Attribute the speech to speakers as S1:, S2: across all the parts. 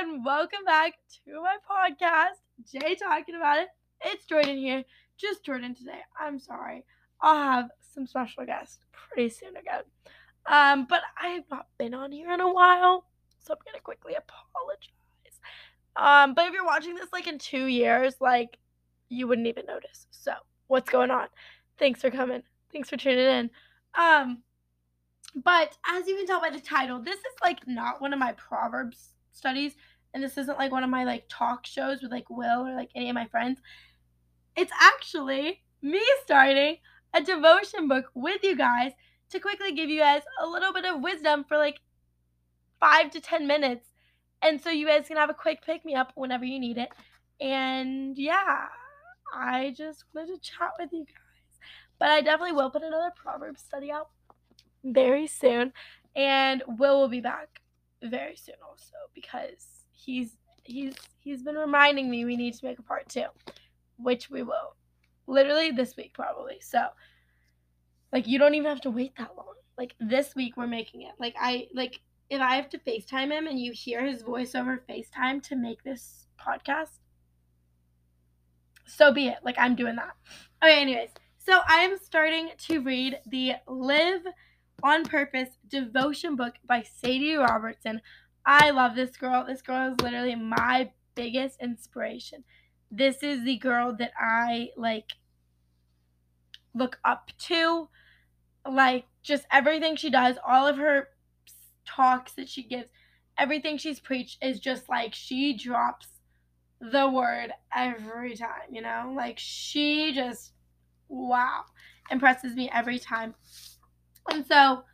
S1: and welcome back to my podcast. J talking about it. It's Jordan here. Just Jordan today. I'm sorry. I'll have some special guests pretty soon again. Um, but I have not been on here in a while, so I'm gonna quickly apologize. Um, but if you're watching this like in two years, like you wouldn't even notice. So what's going on? Thanks for coming. Thanks for tuning in. Um, but as you can tell by the title, this is like not one of my Proverbs studies, and this isn't like one of my like talk shows with like Will or like any of my friends. It's actually me starting a devotion book with you guys to quickly give you guys a little bit of wisdom for like five to ten minutes. And so you guys can have a quick pick me up whenever you need it. And yeah, I just wanted to chat with you guys. But I definitely will put another proverb study out very soon. And Will will be back very soon also because he's he's he's been reminding me we need to make a part two, which we will. Literally this week probably. So like you don't even have to wait that long. Like this week we're making it. Like I like if I have to FaceTime him and you hear his voice over FaceTime to make this podcast, so be it. Like I'm doing that. Okay, anyways. So I am starting to read the Live on Purpose devotion book by Sadie Robertson. I love this girl. This girl is literally my biggest inspiration. This is the girl that I like look up to. Like just everything she does, all of her talks that she gives, everything she's preached is just like she drops the word every time, you know? Like she just wow, impresses me every time. And so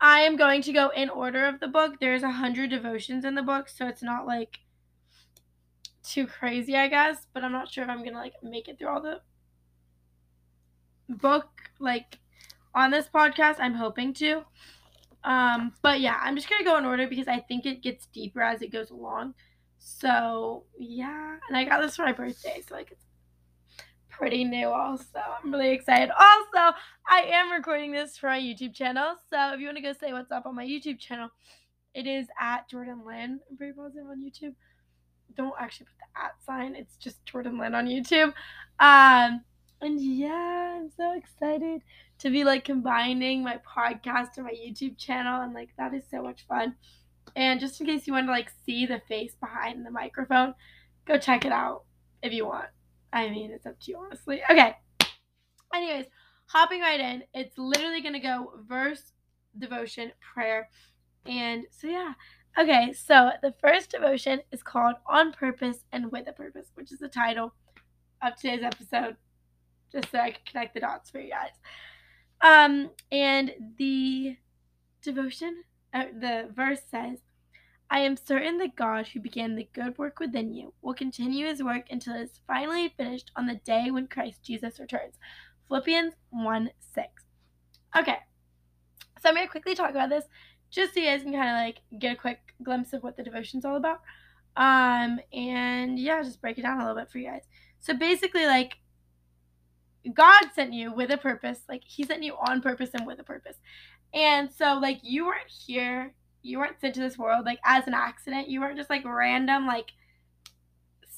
S1: I am going to go in order of the book. There's a hundred devotions in the book, so it's not like too crazy, I guess. But I'm not sure if I'm gonna like make it through all the book like on this podcast. I'm hoping to. Um, but yeah, I'm just gonna go in order because I think it gets deeper as it goes along. So yeah, and I got this for my birthday, so like it's pretty new also. I'm really excited. Also, I am recording this for my YouTube channel. So if you want to go say what's up on my YouTube channel, it is at Jordan Lynn. I'm very positive on YouTube. Don't actually put the at sign. It's just Jordan Lynn on YouTube. Um, and yeah, I'm so excited to be like combining my podcast and my YouTube channel, and like that is so much fun. And just in case you want to like see the face behind the microphone, go check it out if you want. I mean, it's up to you, honestly. Okay. Anyways, hopping right in, it's literally going to go verse, devotion, prayer. And so, yeah. Okay, so the first devotion is called On Purpose and With a Purpose, which is the title of today's episode, just so I can connect the dots for you guys. Um, and the devotion, uh, the verse says, I am certain that God, who began the good work within you, will continue his work until it is finally finished on the day when Christ Jesus returns. Philippians 1 6. Okay, so I'm going to quickly talk about this just so you guys can kind of like get a quick glimpse of what the devotion's all about. Um, and yeah, just break it down a little bit for you guys. So basically, like, God sent you with a purpose. Like, He sent you on purpose and with a purpose. And so, like, you weren't here you weren't sent to this world like as an accident. You weren't just like random like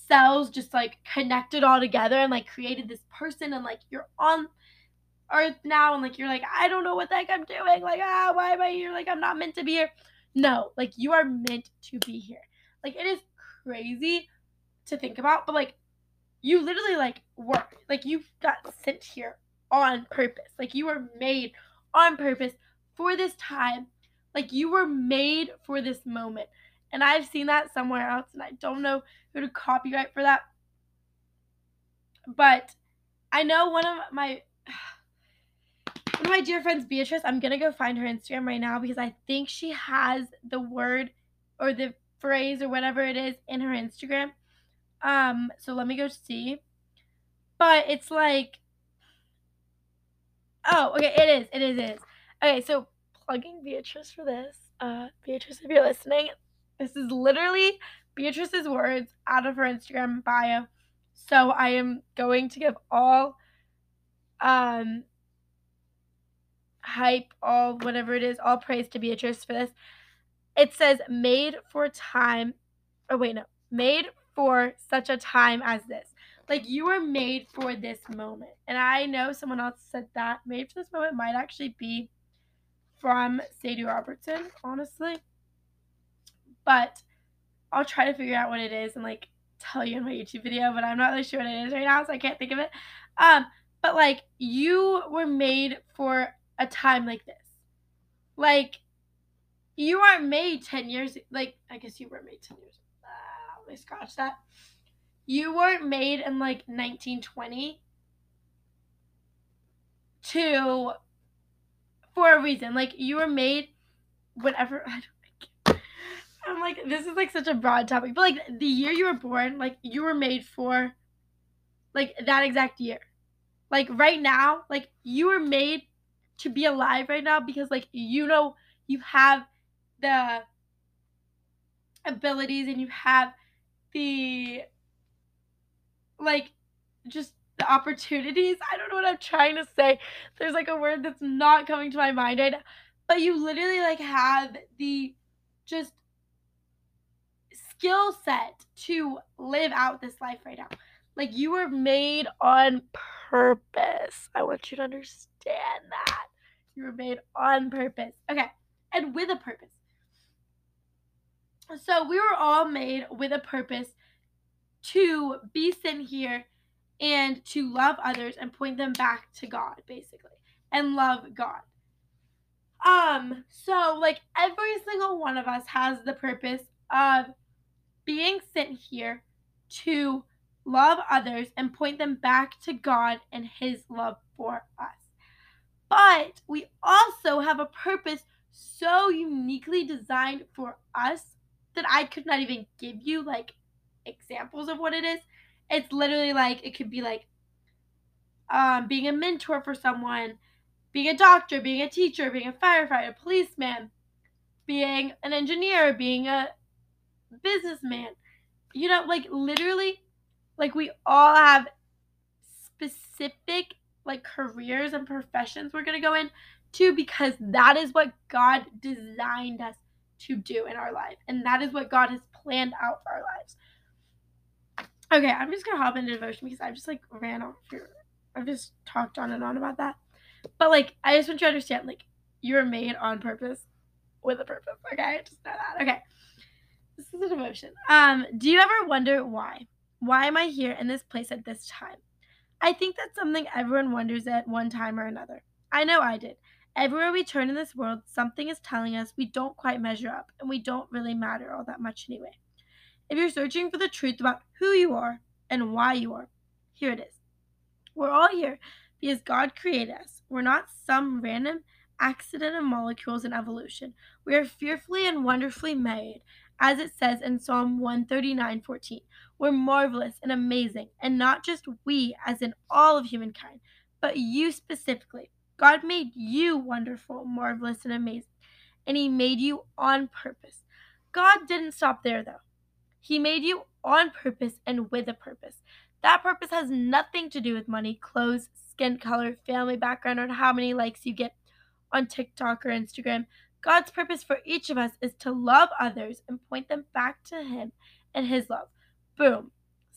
S1: cells just like connected all together and like created this person and like you're on earth now and like you're like I don't know what the heck I'm doing. Like ah why am I here? Like I'm not meant to be here. No, like you are meant to be here. Like it is crazy to think about, but like you literally like work. Like you got sent here on purpose. Like you were made on purpose for this time like you were made for this moment. And I've seen that somewhere else and I don't know who to copyright for that. But I know one of my one of my dear friends Beatrice, I'm to go find her Instagram right now because I think she has the word or the phrase or whatever it is in her Instagram. Um so let me go see. But it's like Oh, okay, it is. It is. It is. Okay, so plugging Beatrice for this. Uh, Beatrice, if you're listening, this is literally Beatrice's words out of her Instagram bio. So I am going to give all um hype, all whatever it is, all praise to Beatrice for this. It says made for time oh wait, no, made for such a time as this. Like you were made for this moment. And I know someone else said that made for this moment might actually be from Sadie Robertson, honestly. But I'll try to figure out what it is and like tell you in my YouTube video, but I'm not really sure what it is right now, so I can't think of it. Um, but like you were made for a time like this. Like you weren't made 10 years like I guess you were made 10 years. Uh, let me scratch that. You weren't made in like 1920 to for a reason. Like you were made whatever I don't I'm like this is like such a broad topic. But like the year you were born, like you were made for like that exact year. Like right now, like you were made to be alive right now because like you know you have the abilities and you have the like just the opportunities. I don't know what I'm trying to say. There's like a word that's not coming to my mind right now. But you literally like have the just skill set to live out this life right now. Like you were made on purpose. I want you to understand that. You were made on purpose. Okay. And with a purpose. So we were all made with a purpose to be sent here and to love others and point them back to God, basically, and love God. Um, so like every single one of us has the purpose of being sent here to love others and point them back to God and His love for us. But we also have a purpose so uniquely designed for us that I could not even give you like examples of what it is. It's literally like it could be like um, being a mentor for someone, being a doctor, being a teacher, being a firefighter, a policeman, being an engineer, being a businessman. You know, like literally, like we all have specific like careers and professions we're going to go in to because that is what God designed us to do in our life. And that is what God has planned out for our lives. Okay, I'm just gonna hop into devotion because I just like ran off here. I've just talked on and on about that. But like I just want you to understand, like, you were made on purpose with a purpose. Okay, just know that. Okay. This is a devotion. Um, do you ever wonder why? Why am I here in this place at this time? I think that's something everyone wonders at one time or another. I know I did. Everywhere we turn in this world, something is telling us we don't quite measure up and we don't really matter all that much anyway. If you're searching for the truth about who you are and why you are, here it is. We're all here because God created us. We're not some random accident of molecules in evolution. We are fearfully and wonderfully made, as it says in Psalm 139:14. We're marvelous and amazing, and not just we, as in all of humankind, but you specifically. God made you wonderful, marvelous, and amazing, and He made you on purpose. God didn't stop there, though. He made you on purpose and with a purpose. That purpose has nothing to do with money, clothes, skin color, family background, or how many likes you get on TikTok or Instagram. God's purpose for each of us is to love others and point them back to Him and His love. Boom.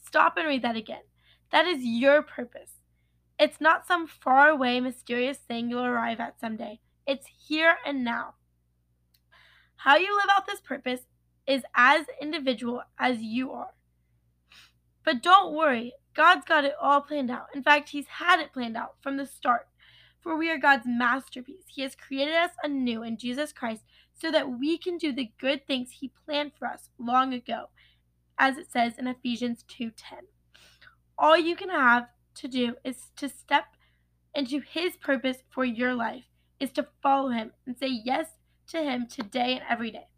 S1: Stop and read that again. That is your purpose. It's not some faraway, mysterious thing you'll arrive at someday. It's here and now. How you live out this purpose is as individual as you are. But don't worry, God's got it all planned out. In fact, He's had it planned out from the start. For we are God's masterpiece. He has created us anew in Jesus Christ so that we can do the good things He planned for us long ago, as it says in Ephesians 2:10. All you can have to do is to step into His purpose for your life, is to follow Him and say yes to Him today and every day,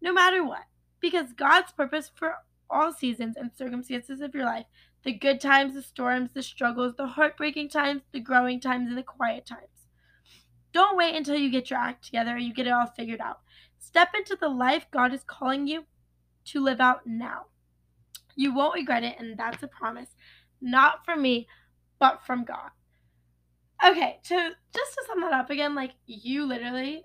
S1: no matter what because God's purpose for all seasons and circumstances of your life the good times, the storms, the struggles, the heartbreaking times, the growing times, and the quiet times. Don't wait until you get your act together and you get it all figured out. Step into the life God is calling you to live out now. You won't regret it, and that's a promise. Not from me, but from God. Okay, to just to sum that up again, like you literally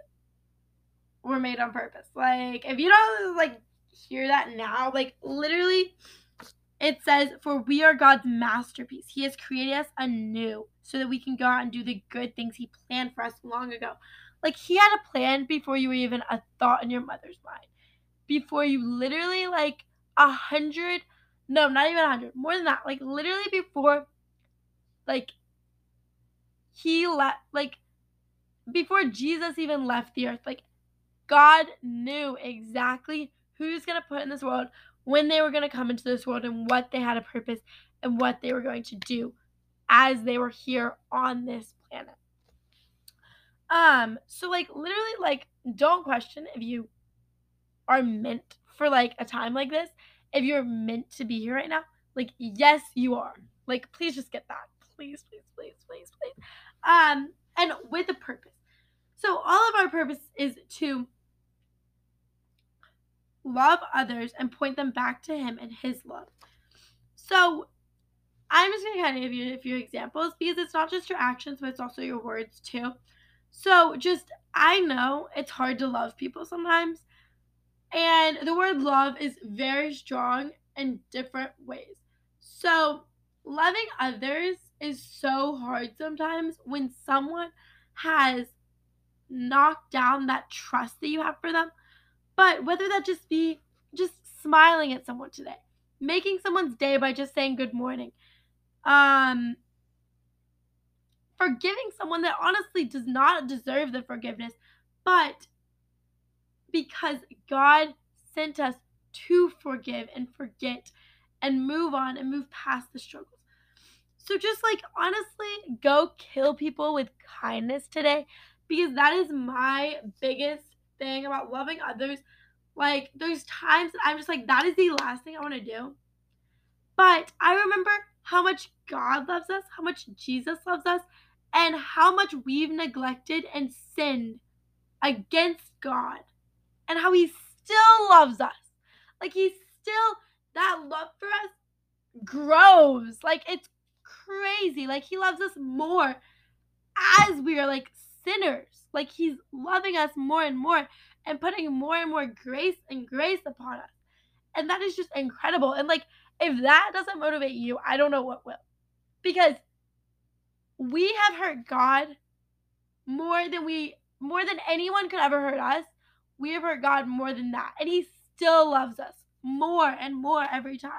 S1: were made on purpose. Like if you don't like hear that now. Like literally it says, For we are God's masterpiece. He has created us anew so that we can go out and do the good things He planned for us long ago. Like He had a plan before you were even a thought in your mother's mind. Before you literally, like, a hundred, no, not even a hundred, more than that. Like, literally before, like, He left, like, before Jesus even left the earth, like, God knew exactly who's going to put in this world, when they were going to come into this world and what they had a purpose and what they were going to do as they were here on this planet. Um, so like literally like don't question if you are meant for like a time like this, if you're meant to be here right now. Like yes, you are. Like please just get that. Please, please, please, please, please. Um, and with a purpose. So all of our purpose is to love others and point them back to Him and His love. So I'm just going to kind of give you a few examples because it's not just your actions, but it's also your words too. So just, I know it's hard to love people sometimes. And the word love is very strong in different ways. So loving others is so hard sometimes when someone has knocked down that trust that you have for them but whether that just be just smiling at someone today, making someone's day by just saying good morning, um, forgiving someone that honestly does not deserve the forgiveness, but because God sent us to forgive and forget and move on and move past the struggles. So just like honestly, go kill people with kindness today because that is my biggest thing about loving others. Like, there's times that I'm just like, that is the last thing I want to do. But I remember how much God loves us, how much Jesus loves us, and how much we've neglected and sinned against God, and how He still loves us. Like, He still, that love for us grows. Like, it's crazy. Like, He loves us more as we are like sinners. Like he's loving us more and more and putting more and more grace and grace upon us. And that is just incredible. And like if that doesn't motivate you, I don't know what will. Because we have hurt God more than we more than anyone could ever hurt us. We have hurt God more than that. And he still loves us more and more every time.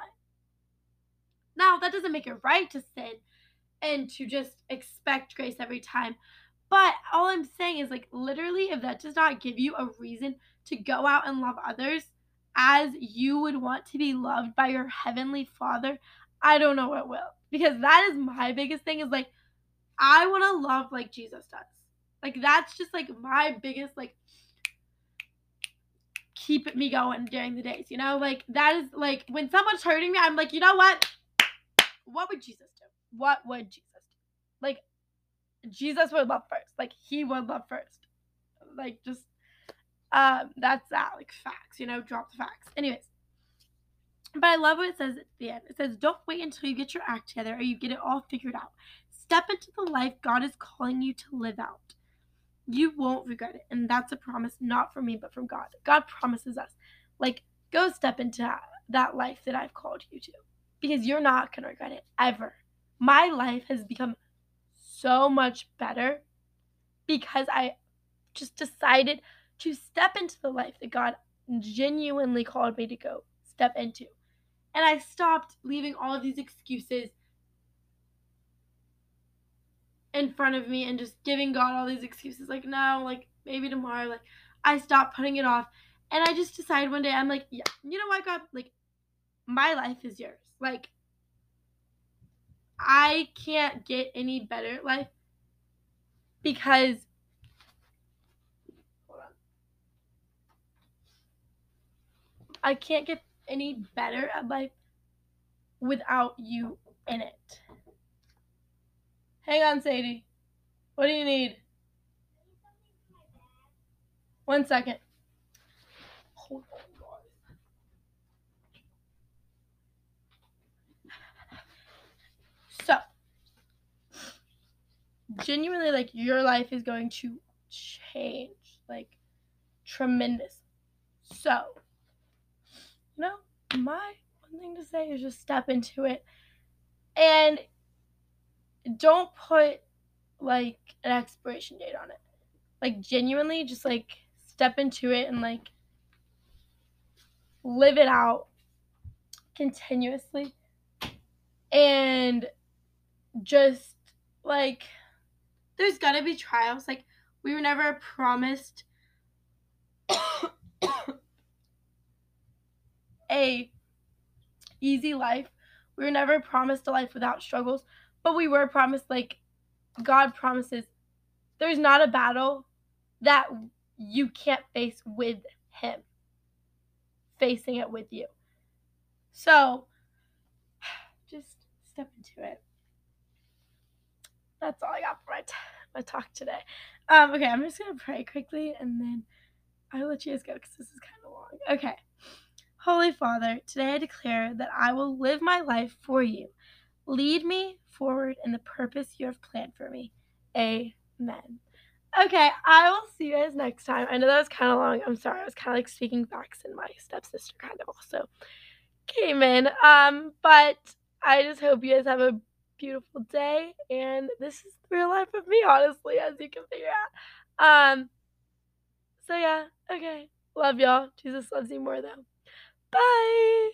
S1: Now, that doesn't make it right to sin and to just expect grace every time. But I'm saying is, like, literally, if that does not give you a reason to go out and love others as you would want to be loved by your heavenly Father, I don't know what will. Because that is my biggest thing is like, I want to love like Jesus does. Like, that's just like my biggest, like, keep me going during the days, you know? Like, that is like, when someone's hurting me, I'm like, you know what? What would Jesus do? What would Jesus do? Like, Jesus would love first. Like he would love first. Like just um that's that like facts, you know, drop the facts. Anyways. But I love what it says at the end. It says, Don't wait until you get your act together or you get it all figured out. Step into the life God is calling you to live out. You won't regret it. And that's a promise not from me, but from God. God promises us, like, go step into that life that I've called you to. Because you're not going to regret it ever. My life has become so much better because I just decided to step into the life that God genuinely called me to go step into. And I stopped leaving all of these excuses in front of me and just giving God all these excuses like no, like maybe tomorrow, like I stopped putting it off. And I just decided one day I'm like, yeah, you know what, God, like my life is yours. Like I can't get any better life because I can't get any better at life without you in it. Hang on, Sadie. What do you need? One second. Hold on. Genuinely like your life is going to change like tremendous. So, you know, my one thing to say is just step into it. And don't put like an expiration date on it. Like genuinely just like step into it and like live it out continuously and just like there's gonna be trials like we were never promised a easy life we were never promised a life without struggles but we were promised like god promises there's not a battle that you can't face with him facing it with you so just step into it. That's all I got for my, t- my talk today. Um, okay, I'm just going to pray quickly and then I'll let you guys go because this is kind of long. Okay. Holy Father, today I declare that I will live my life for you. Lead me forward in the purpose you have planned for me. Amen. Okay, I will see you guys next time. I know that was kind of long. I'm sorry. I was kind of like speaking facts, and my stepsister kind of also came in. Um, but I just hope you guys have a beautiful day. And this is the real life of me, honestly, as you can figure out. Um, so yeah, okay. Love y'all. Jesus loves you more though. Bye.